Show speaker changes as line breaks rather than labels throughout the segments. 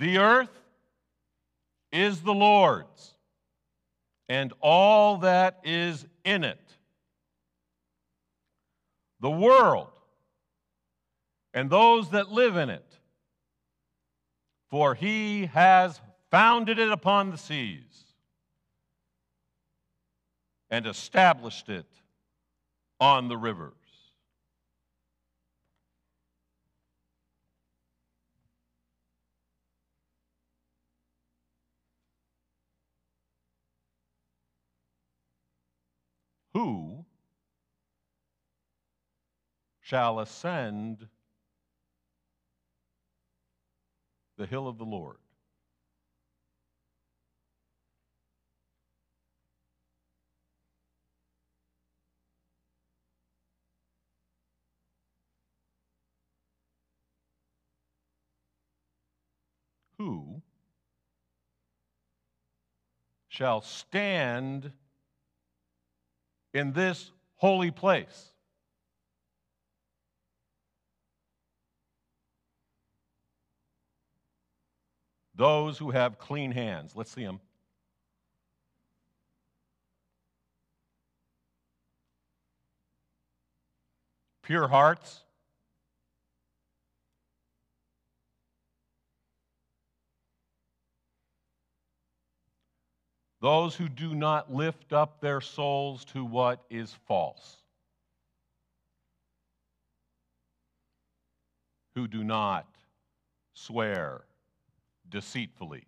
The earth is the Lord's, and all that is in it. The world and those that live in it. For he has founded it upon the seas and established it on the rivers. Who shall ascend the hill of the Lord? Who shall stand in this holy place. Those who have clean hands. Let's see them. Pure hearts. Those who do not lift up their souls to what is false, who do not swear deceitfully.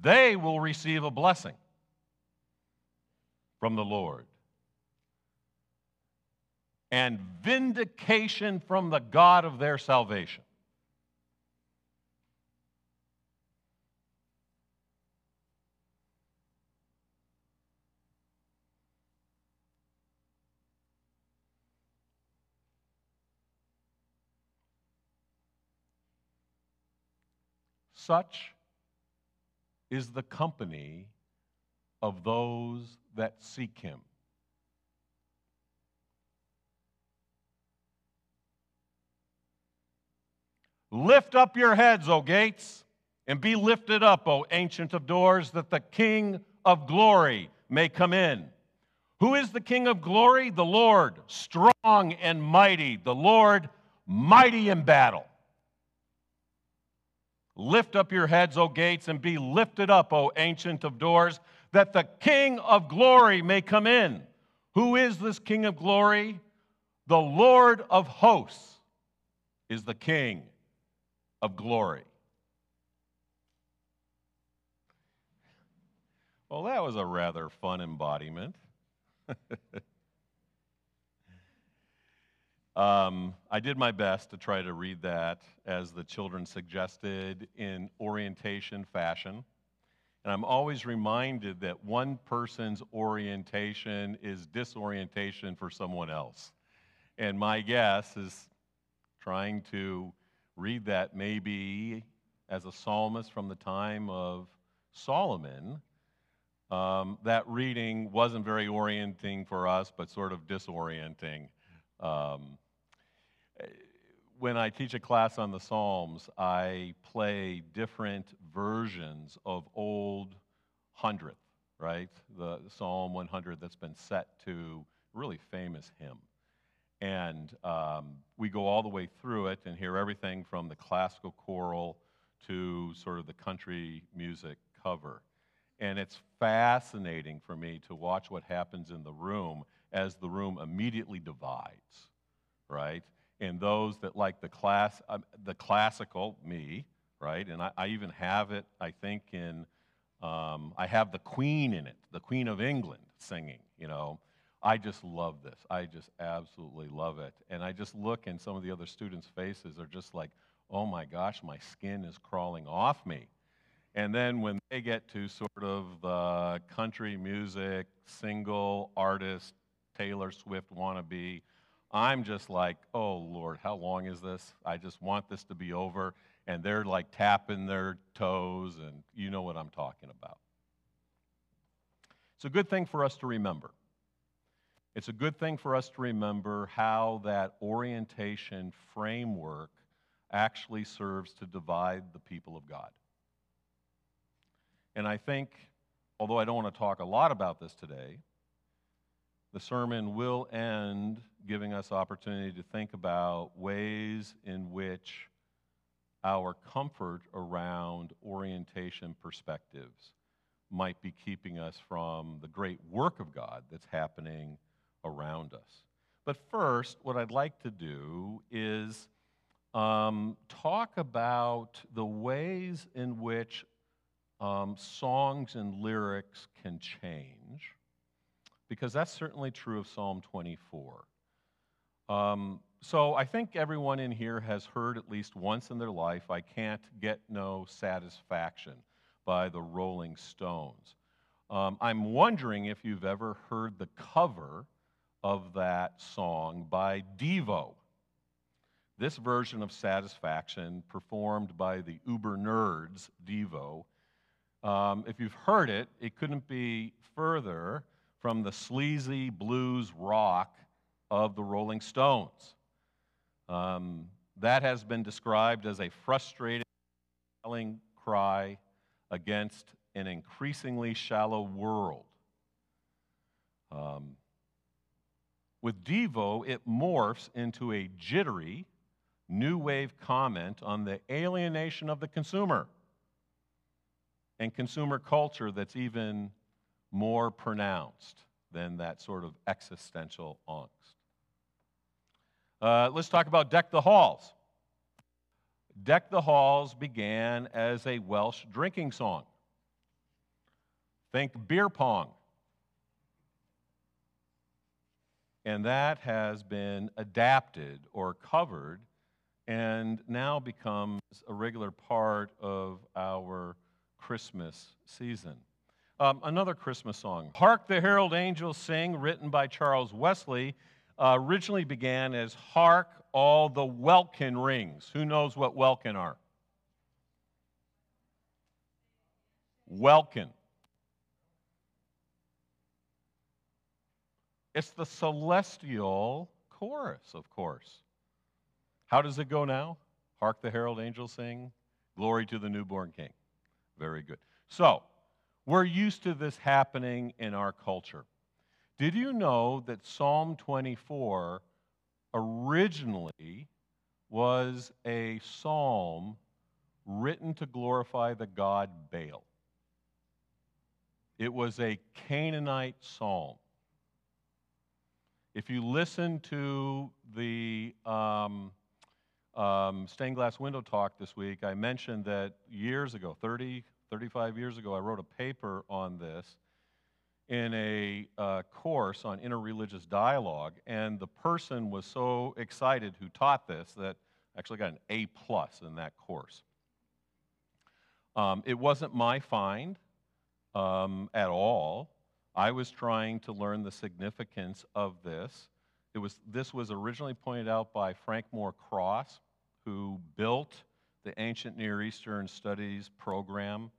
They will receive a blessing from the Lord and vindication from the God of their salvation. Such is the company of those that seek him. Lift up your heads, O gates, and be lifted up, O ancient of doors, that the King of glory may come in. Who is the King of glory? The Lord, strong and mighty, the Lord, mighty in battle. Lift up your heads, O gates, and be lifted up, O ancient of doors, that the King of glory may come in. Who is this King of glory? The Lord of hosts is the King of glory. Well, that was a rather fun embodiment. Um, I did my best to try to read that as the children suggested in orientation fashion. And I'm always reminded that one person's orientation is disorientation for someone else. And my guess is trying to read that maybe as a psalmist from the time of Solomon. Um, that reading wasn't very orienting for us, but sort of disorienting. Um, when I teach a class on the Psalms, I play different versions of old hundredth, right? The Psalm 100 that's been set to really famous hymn. And um, we go all the way through it and hear everything from the classical choral to sort of the country music cover. And it's fascinating for me to watch what happens in the room as the room immediately divides, right? And those that like the class, uh, the classical, me, right? And I, I, even have it, I think, in, um, I have the Queen in it, the Queen of England singing, you know. I just love this. I just absolutely love it. And I just look and some of the other students' faces are just like, oh my gosh, my skin is crawling off me. And then when they get to sort of the country music, single artist, Taylor Swift wannabe, I'm just like, oh Lord, how long is this? I just want this to be over. And they're like tapping their toes, and you know what I'm talking about. It's a good thing for us to remember it's a good thing for us to remember how that orientation framework actually serves to divide the people of God. And I think, although I don't want to talk a lot about this today, the sermon will end giving us opportunity to think about ways in which our comfort around orientation perspectives might be keeping us from the great work of God that's happening around us. But first, what I'd like to do is um, talk about the ways in which um, songs and lyrics can change, because that's certainly true of Psalm 24. Um, so I think everyone in here has heard at least once in their life, I can't get no satisfaction by the Rolling Stones. Um, I'm wondering if you've ever heard the cover of that song by Devo. This version of Satisfaction, performed by the Uber Nerds Devo, um, if you've heard it, it couldn't be further from the sleazy blues rock of the Rolling Stones. Um, that has been described as a frustrated, yelling cry against an increasingly shallow world. Um, with Devo, it morphs into a jittery, new wave comment on the alienation of the consumer and consumer culture that's even more pronounced than that sort of existential angst. Uh, let's talk about Deck the Halls. Deck the Halls began as a Welsh drinking song. Think beer pong. And that has been adapted or covered and now becomes a regular part of our Christmas season. Um, another Christmas song, Hark the Herald Angels Sing, written by Charles Wesley, uh, originally began as Hark All the Welkin Rings. Who knows what Welkin are? Welkin. It's the celestial chorus, of course. How does it go now? Hark the herald angels sing, Glory to the newborn king. Very good. So, we're used to this happening in our culture. Did you know that Psalm 24 originally was a psalm written to glorify the god Baal? It was a Canaanite psalm. If you listen to the um, um, stained glass window talk this week, I mentioned that years ago, 30, 35 years ago, I wrote a paper on this in a uh, course on interreligious dialogue, and the person was so excited who taught this that I actually got an A plus in that course. Um, it wasn't my find um, at all. I was trying to learn the significance of this. It was, this was originally pointed out by Frank Moore Cross, who built the Ancient Near Eastern Studies program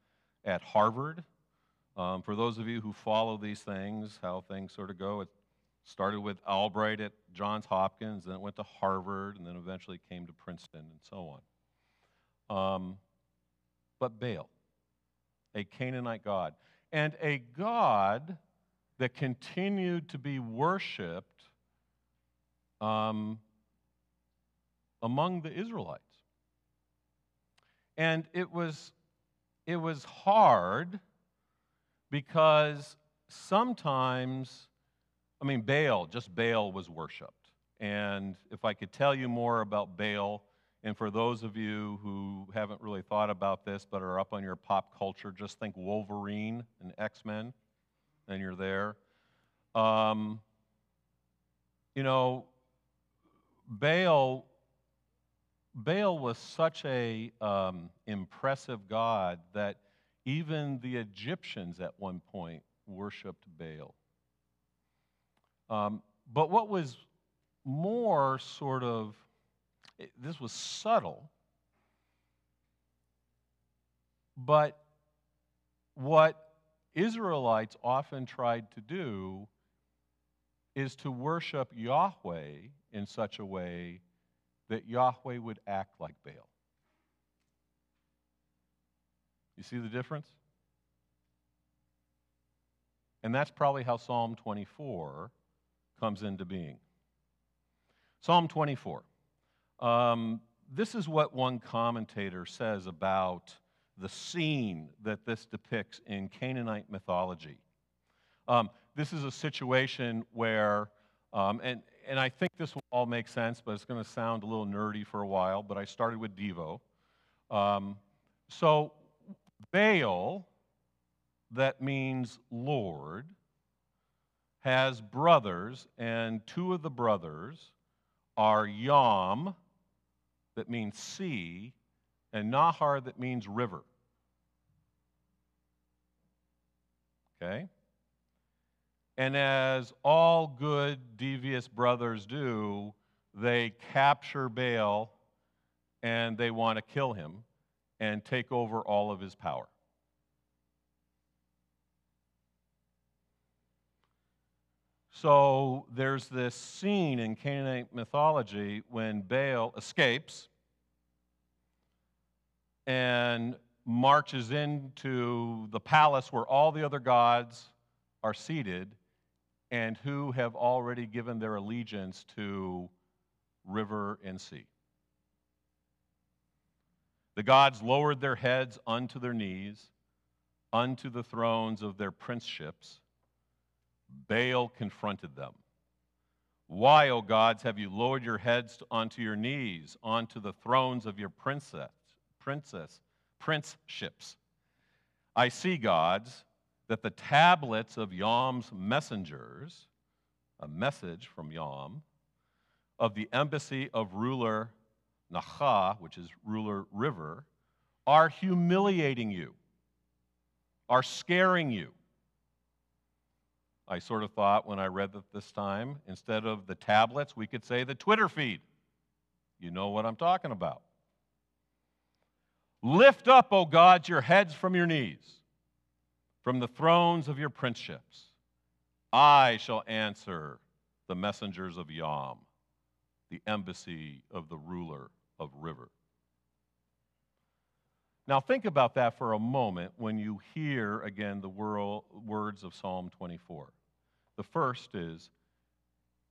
at Harvard. Um, for those of you who follow these things, how things sort of go, it started with Albright at Johns Hopkins, then it went to Harvard, and then eventually came to Princeton, and so on. Um, but Baal, a Canaanite god, and a god that continued to be worshiped um, among the Israelites. And it was, it was hard because sometimes, I mean, Baal, just Baal was worshiped. And if I could tell you more about Baal, and for those of you who haven't really thought about this but are up on your pop culture, just think Wolverine and X Men and you're there. Um, you know, Baal, Baal was such a um, impressive god that even the Egyptians at one point worshipped Baal. Um, but what was more sort of, this was subtle, but what Israelites often tried to do is to worship Yahweh in such a way that Yahweh would act like Baal. You see the difference? And that's probably how Psalm 24 comes into being. Psalm 24. Um, this is what one commentator says about the scene that this depicts in Canaanite mythology. Um, this is a situation where, um, and, and I think this will all make sense, but it's going to sound a little nerdy for a while, but I started with Devo. Um, so, Baal, that means Lord, has brothers, and two of the brothers are Yam, that means sea, and Nahar, that means river. Okay? And as all good, devious brothers do, they capture Baal and they want to kill him and take over all of his power. So there's this scene in Canaanite mythology when Baal escapes and marches into the palace where all the other gods are seated and who have already given their allegiance to river and sea. The gods lowered their heads unto their knees, unto the thrones of their princeships. Baal confronted them. Why, O gods, have you lowered your heads onto your knees, onto the thrones of your princess, princess, princeships? I see, gods, that the tablets of Yom's messengers, a message from Yom, of the embassy of ruler Nahar, which is ruler river, are humiliating you, are scaring you. I sort of thought when I read that this time, instead of the tablets, we could say the Twitter feed. You know what I'm talking about. Lift up, O gods, your heads from your knees from the thrones of your princeships. I shall answer the messengers of Yam, the embassy of the ruler of River. Now, think about that for a moment when you hear again the words of Psalm 24. The first is,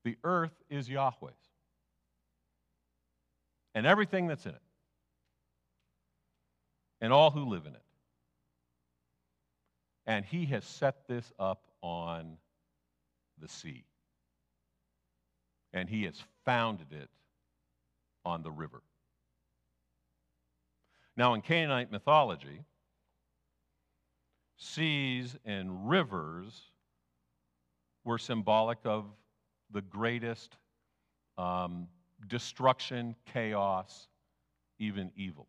The earth is Yahweh's, and everything that's in it, and all who live in it. And he has set this up on the sea. And he has founded it on the river. Now, in Canaanite mythology, seas and rivers were symbolic of the greatest um, destruction, chaos, even evil.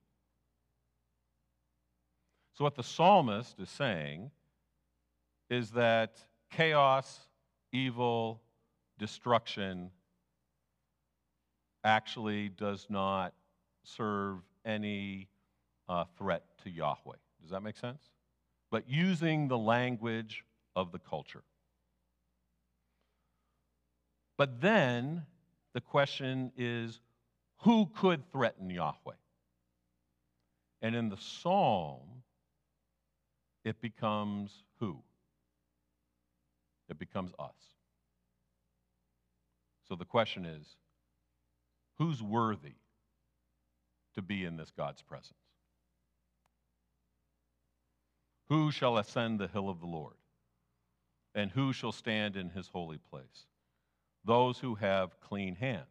So, what the psalmist is saying is that chaos, evil, destruction actually does not serve any uh, threat to Yahweh. Does that make sense? But using the language of the culture. But then the question is who could threaten Yahweh? And in the psalm, it becomes who? It becomes us. So the question is who's worthy to be in this God's presence? Who shall ascend the hill of the Lord? And who shall stand in his holy place? Those who have clean hands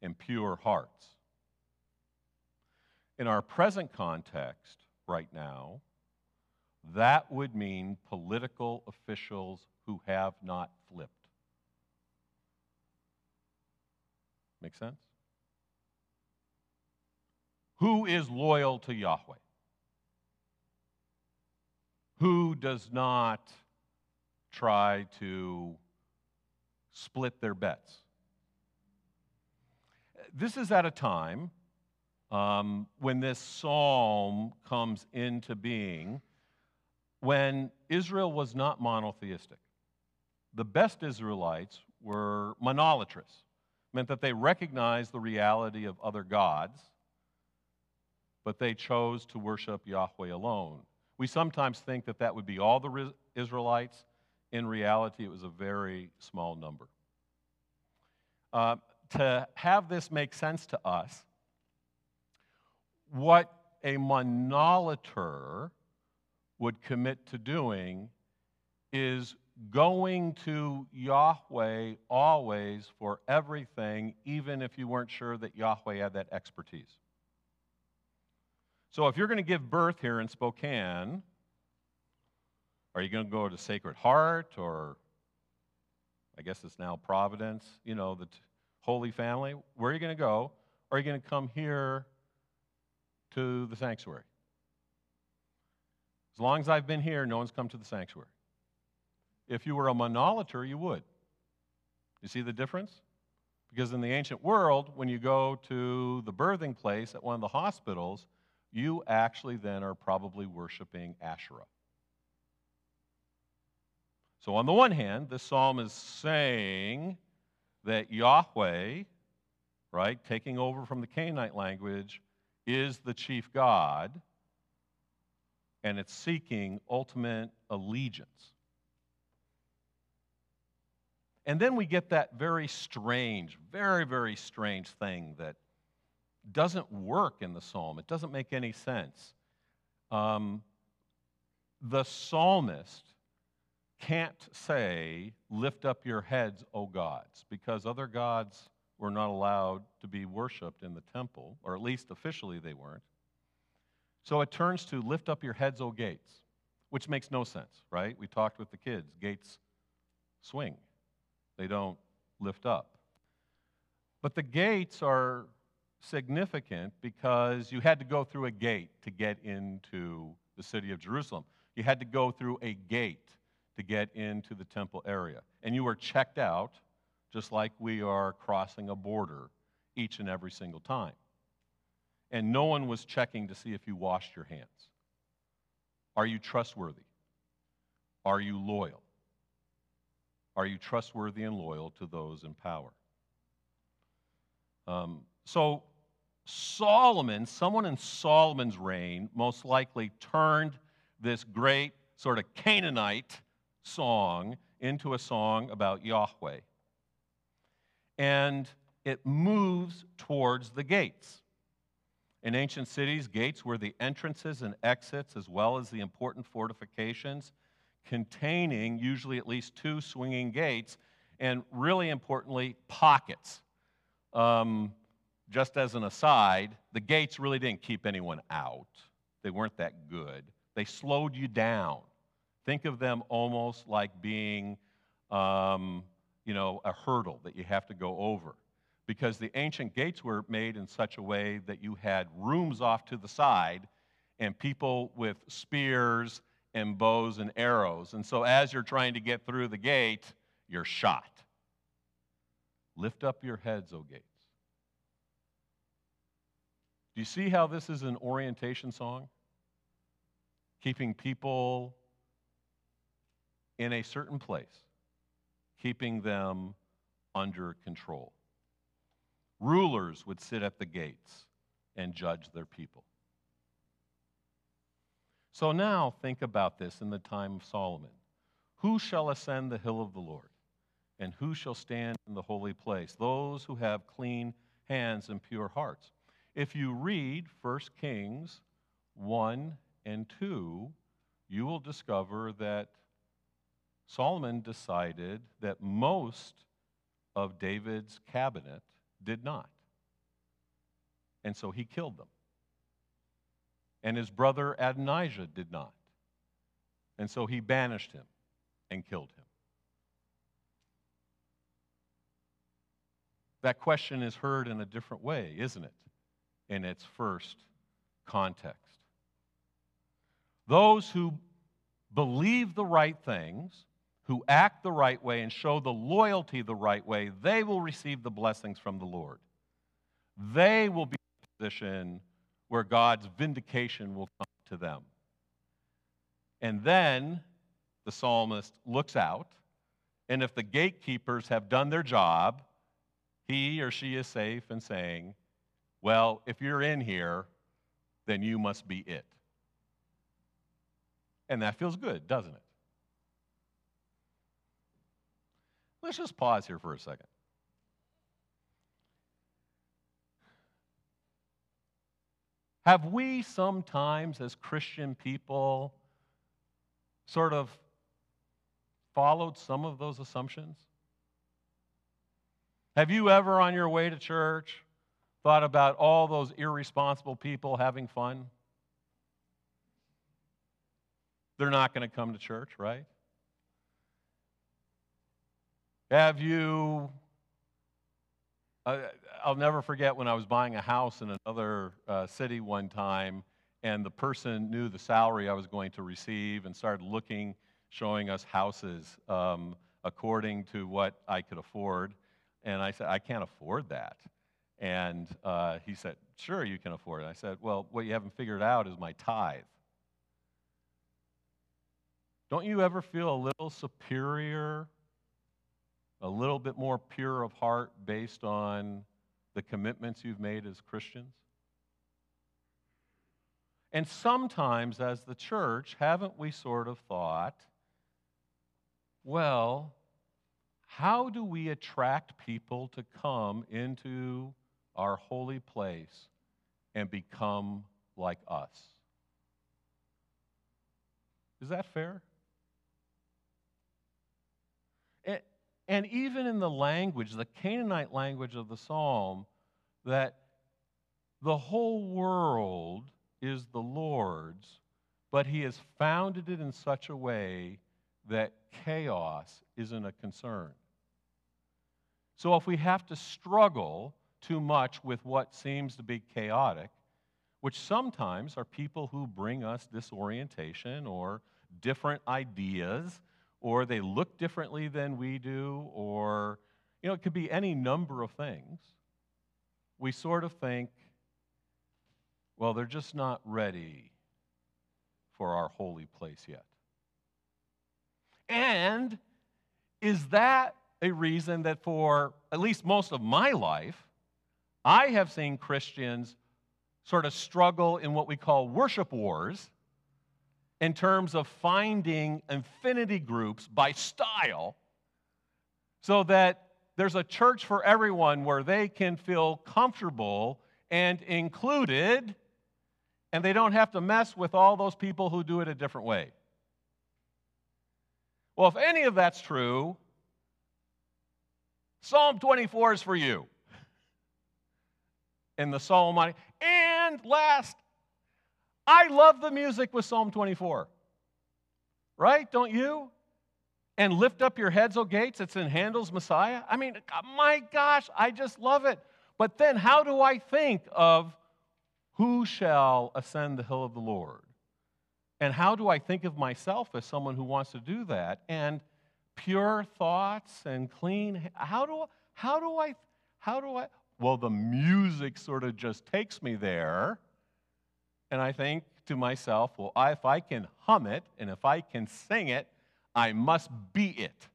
and pure hearts. In our present context, right now, that would mean political officials who have not flipped. Make sense? Who is loyal to Yahweh? Who does not try to split their bets? This is at a time um, when this psalm comes into being when Israel was not monotheistic. The best Israelites were monolatrous, meant that they recognized the reality of other gods, but they chose to worship Yahweh alone. We sometimes think that that would be all the Israelites. In reality, it was a very small number. Uh, to have this make sense to us, what a monolater would commit to doing is going to Yahweh always for everything, even if you weren't sure that Yahweh had that expertise. So if you're going to give birth here in Spokane, are you going to go to Sacred Heart or I guess it's now Providence, you know, the Holy Family? Where are you going to go? Or are you going to come here to the sanctuary? As long as I've been here, no one's come to the sanctuary. If you were a monolater, you would. You see the difference? Because in the ancient world, when you go to the birthing place at one of the hospitals, you actually then are probably worshiping Asherah. So, on the one hand, this psalm is saying that Yahweh, right, taking over from the Canaanite language, is the chief God, and it's seeking ultimate allegiance. And then we get that very strange, very, very strange thing that doesn't work in the psalm. It doesn't make any sense. Um, the psalmist can't say, Lift up your heads, O gods, because other gods were not allowed to be worshiped in the temple, or at least officially they weren't. So it turns to, Lift up your heads, O gates, which makes no sense, right? We talked with the kids. Gates swing they don't lift up. But the gates are significant because you had to go through a gate to get into the city of Jerusalem. You had to go through a gate to get into the temple area. And you were checked out just like we are crossing a border each and every single time. And no one was checking to see if you washed your hands. Are you trustworthy? Are you loyal? Are you trustworthy and loyal to those in power? Um, so, Solomon, someone in Solomon's reign, most likely turned this great sort of Canaanite song into a song about Yahweh. And it moves towards the gates. In ancient cities, gates were the entrances and exits, as well as the important fortifications containing usually at least two swinging gates, and really importantly, pockets. Um, just as an aside, the gates really didn't keep anyone out. They weren't that good. They slowed you down. Think of them almost like being, um, you know, a hurdle that you have to go over. Because the ancient gates were made in such a way that you had rooms off to the side, and people with spears and bows and arrows. And so as you're trying to get through the gate, you're shot. Lift up your heads, O gates. Do you see how this is an orientation song? Keeping people in a certain place, keeping them under control. Rulers would sit at the gates and judge their people. So now think about this in the time of Solomon. Who shall ascend the hill of the Lord? And who shall stand in the holy place? Those who have clean hands and pure hearts. If you read 1 Kings 1 and 2, you will discover that Solomon decided that most of David's cabinet did not. And so he killed them and his brother Adonijah did not. And so he banished him and killed him. That question is heard in a different way, isn't it? In its first context. Those who believe the right things, who act the right way, and show the loyalty the right way, they will receive the blessings from the Lord. They will be in a position where God's vindication will come to them. And then the psalmist looks out, and if the gatekeepers have done their job, he or she is safe and saying, Well, if you're in here, then you must be it. And that feels good, doesn't it? Let's just pause here for a second. Have we sometimes, as Christian people, sort of followed some of those assumptions? Have you ever, on your way to church, thought about all those irresponsible people having fun? They're not going to come to church, right? Have you I'll never forget when I was buying a house in another uh, city one time, and the person knew the salary I was going to receive and started looking, showing us houses um, according to what I could afford. And I said, I can't afford that. And uh, he said, Sure, you can afford it. I said, Well, what you haven't figured out is my tithe. Don't you ever feel a little superior a little bit more pure of heart based on the commitments you've made as Christians? And sometimes, as the church, haven't we sort of thought, well, how do we attract people to come into our holy place and become like us? Is that fair? And even in the language, the Canaanite language of the psalm, that the whole world is the Lord's, but he has founded it in such a way that chaos isn't a concern. So if we have to struggle too much with what seems to be chaotic, which sometimes are people who bring us disorientation or different ideas or they look differently than we do, or, you know, it could be any number of things. We sort of think, well, they're just not ready for our holy place yet. And is that a reason that for at least most of my life, I have seen Christians sort of struggle in what we call worship wars in terms of finding infinity groups by style so that there's a church for everyone where they can feel comfortable and included, and they don't have to mess with all those people who do it a different way. Well, if any of that's true, Psalm 24 is for you. In the Psalm, and last I love the music with Psalm 24. Right? Don't you? And lift up your heads, O gates. It's in Handel's Messiah. I mean, my gosh, I just love it. But then, how do I think of who shall ascend the hill of the Lord? And how do I think of myself as someone who wants to do that? And pure thoughts and clean. How do, how do I, how do I, well, the music sort of just takes me there and I think to myself, well, I, if I can hum it and if I can sing it, I must be it.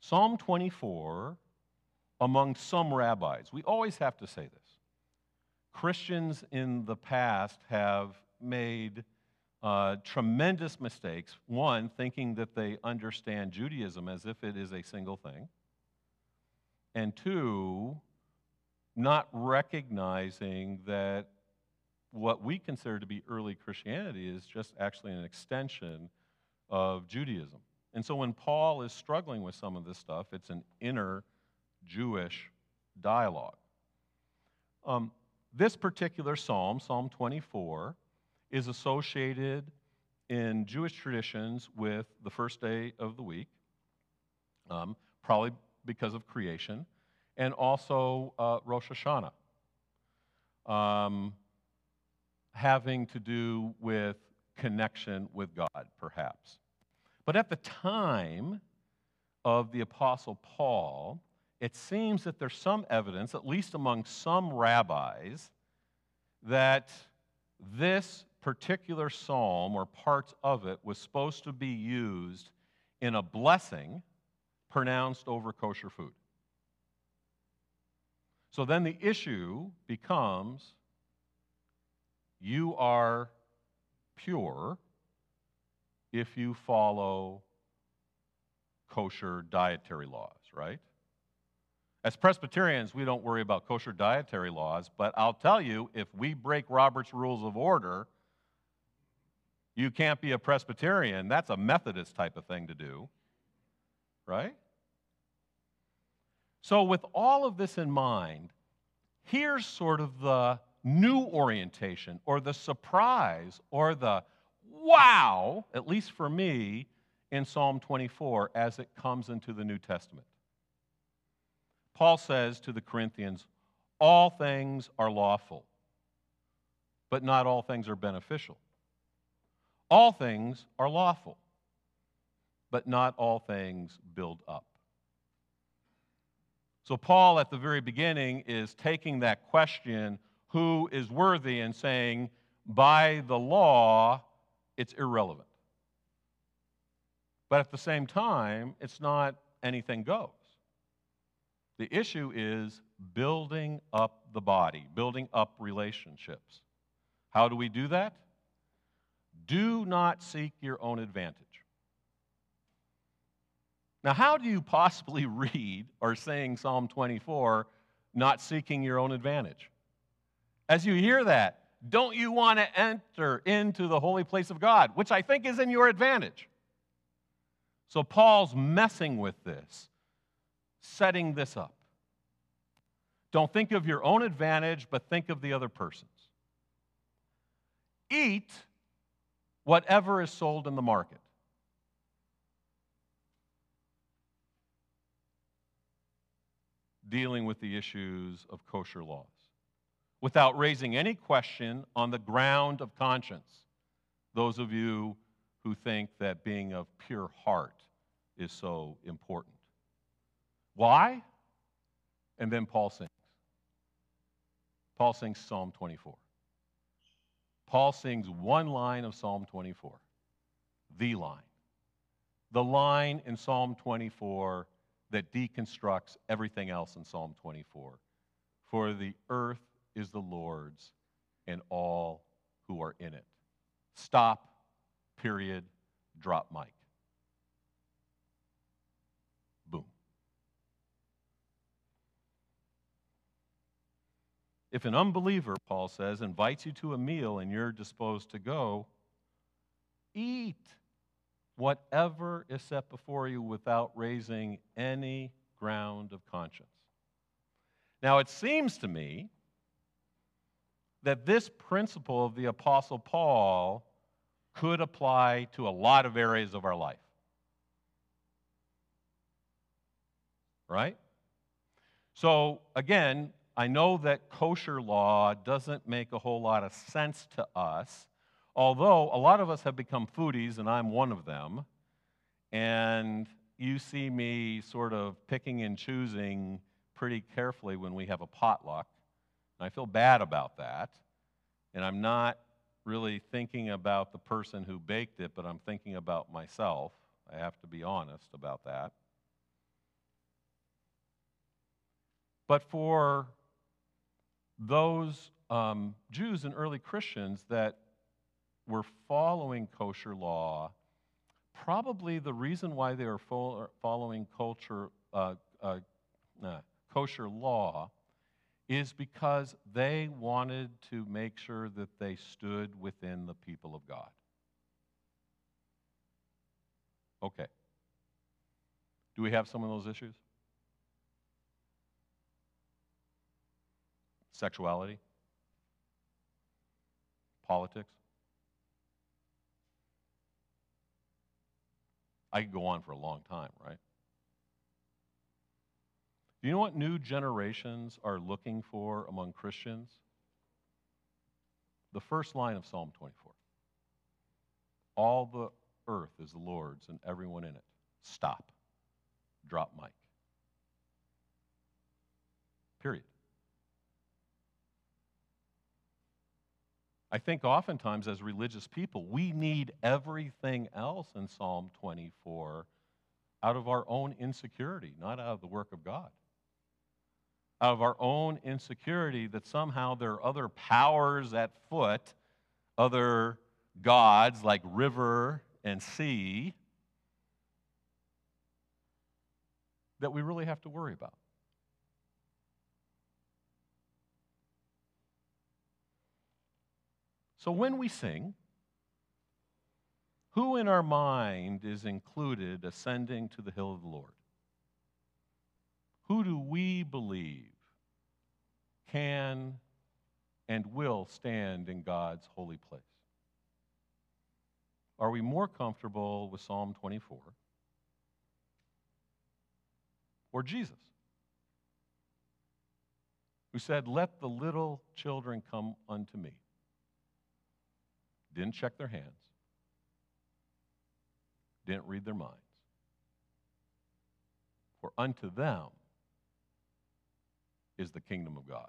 Psalm 24, among some rabbis, we always have to say this. Christians in the past have made uh, tremendous mistakes. One, thinking that they understand Judaism as if it is a single thing. And two, not recognizing that what we consider to be early Christianity is just actually an extension of Judaism. And so when Paul is struggling with some of this stuff, it's an inner Jewish dialogue. Um, this particular psalm, Psalm 24, is associated in Jewish traditions with the first day of the week, um, probably because of creation, and also uh, Rosh Hashanah, um, having to do with connection with God, perhaps. But at the time of the Apostle Paul, it seems that there's some evidence, at least among some rabbis, that this particular psalm or parts of it was supposed to be used in a blessing pronounced over kosher food. So then the issue becomes you are pure if you follow kosher dietary laws, right? As Presbyterians, we don't worry about kosher dietary laws, but I'll tell you, if we break Robert's Rules of Order, you can't be a Presbyterian. That's a Methodist type of thing to do, right? So, with all of this in mind, here's sort of the new orientation or the surprise or the wow, at least for me, in Psalm 24 as it comes into the New Testament. Paul says to the Corinthians, All things are lawful, but not all things are beneficial. All things are lawful, but not all things build up. So, Paul at the very beginning is taking that question, who is worthy, and saying, by the law, it's irrelevant. But at the same time, it's not anything goes. The issue is building up the body, building up relationships. How do we do that? Do not seek your own advantage. Now, how do you possibly read or sing Psalm 24 not seeking your own advantage? As you hear that, don't you want to enter into the holy place of God, which I think is in your advantage? So Paul's messing with this, setting this up. Don't think of your own advantage, but think of the other person's. Eat whatever is sold in the market. Dealing with the issues of kosher laws without raising any question on the ground of conscience. Those of you who think that being of pure heart is so important. Why? And then Paul sings. Paul sings Psalm 24. Paul sings one line of Psalm 24, the line. The line in Psalm 24 that deconstructs everything else in Psalm 24. For the earth is the Lord's and all who are in it. Stop period, drop mic. If an unbeliever, Paul says, invites you to a meal and you're disposed to go, eat whatever is set before you without raising any ground of conscience. Now, it seems to me that this principle of the Apostle Paul could apply to a lot of areas of our life. Right? So, again, I know that kosher law doesn't make a whole lot of sense to us, although a lot of us have become foodies, and I'm one of them. And you see me sort of picking and choosing pretty carefully when we have a potluck. And I feel bad about that. And I'm not really thinking about the person who baked it, but I'm thinking about myself. I have to be honest about that. But for those um, Jews and early Christians that were following kosher law, probably the reason why they were following culture, uh, uh, uh, kosher law is because they wanted to make sure that they stood within the people of God. Okay. Do we have some of those issues? Sexuality? Politics? I could go on for a long time, right? Do you know what new generations are looking for among Christians? The first line of Psalm 24 All the earth is the Lord's and everyone in it. Stop. Drop mic. Period. I think oftentimes as religious people, we need everything else in Psalm 24 out of our own insecurity, not out of the work of God. Out of our own insecurity that somehow there are other powers at foot, other gods like river and sea, that we really have to worry about. So when we sing, who in our mind is included ascending to the hill of the Lord? Who do we believe can and will stand in God's holy place? Are we more comfortable with Psalm 24 or Jesus, who said, Let the little children come unto me? Didn't check their hands, didn't read their minds. For unto them is the kingdom of God.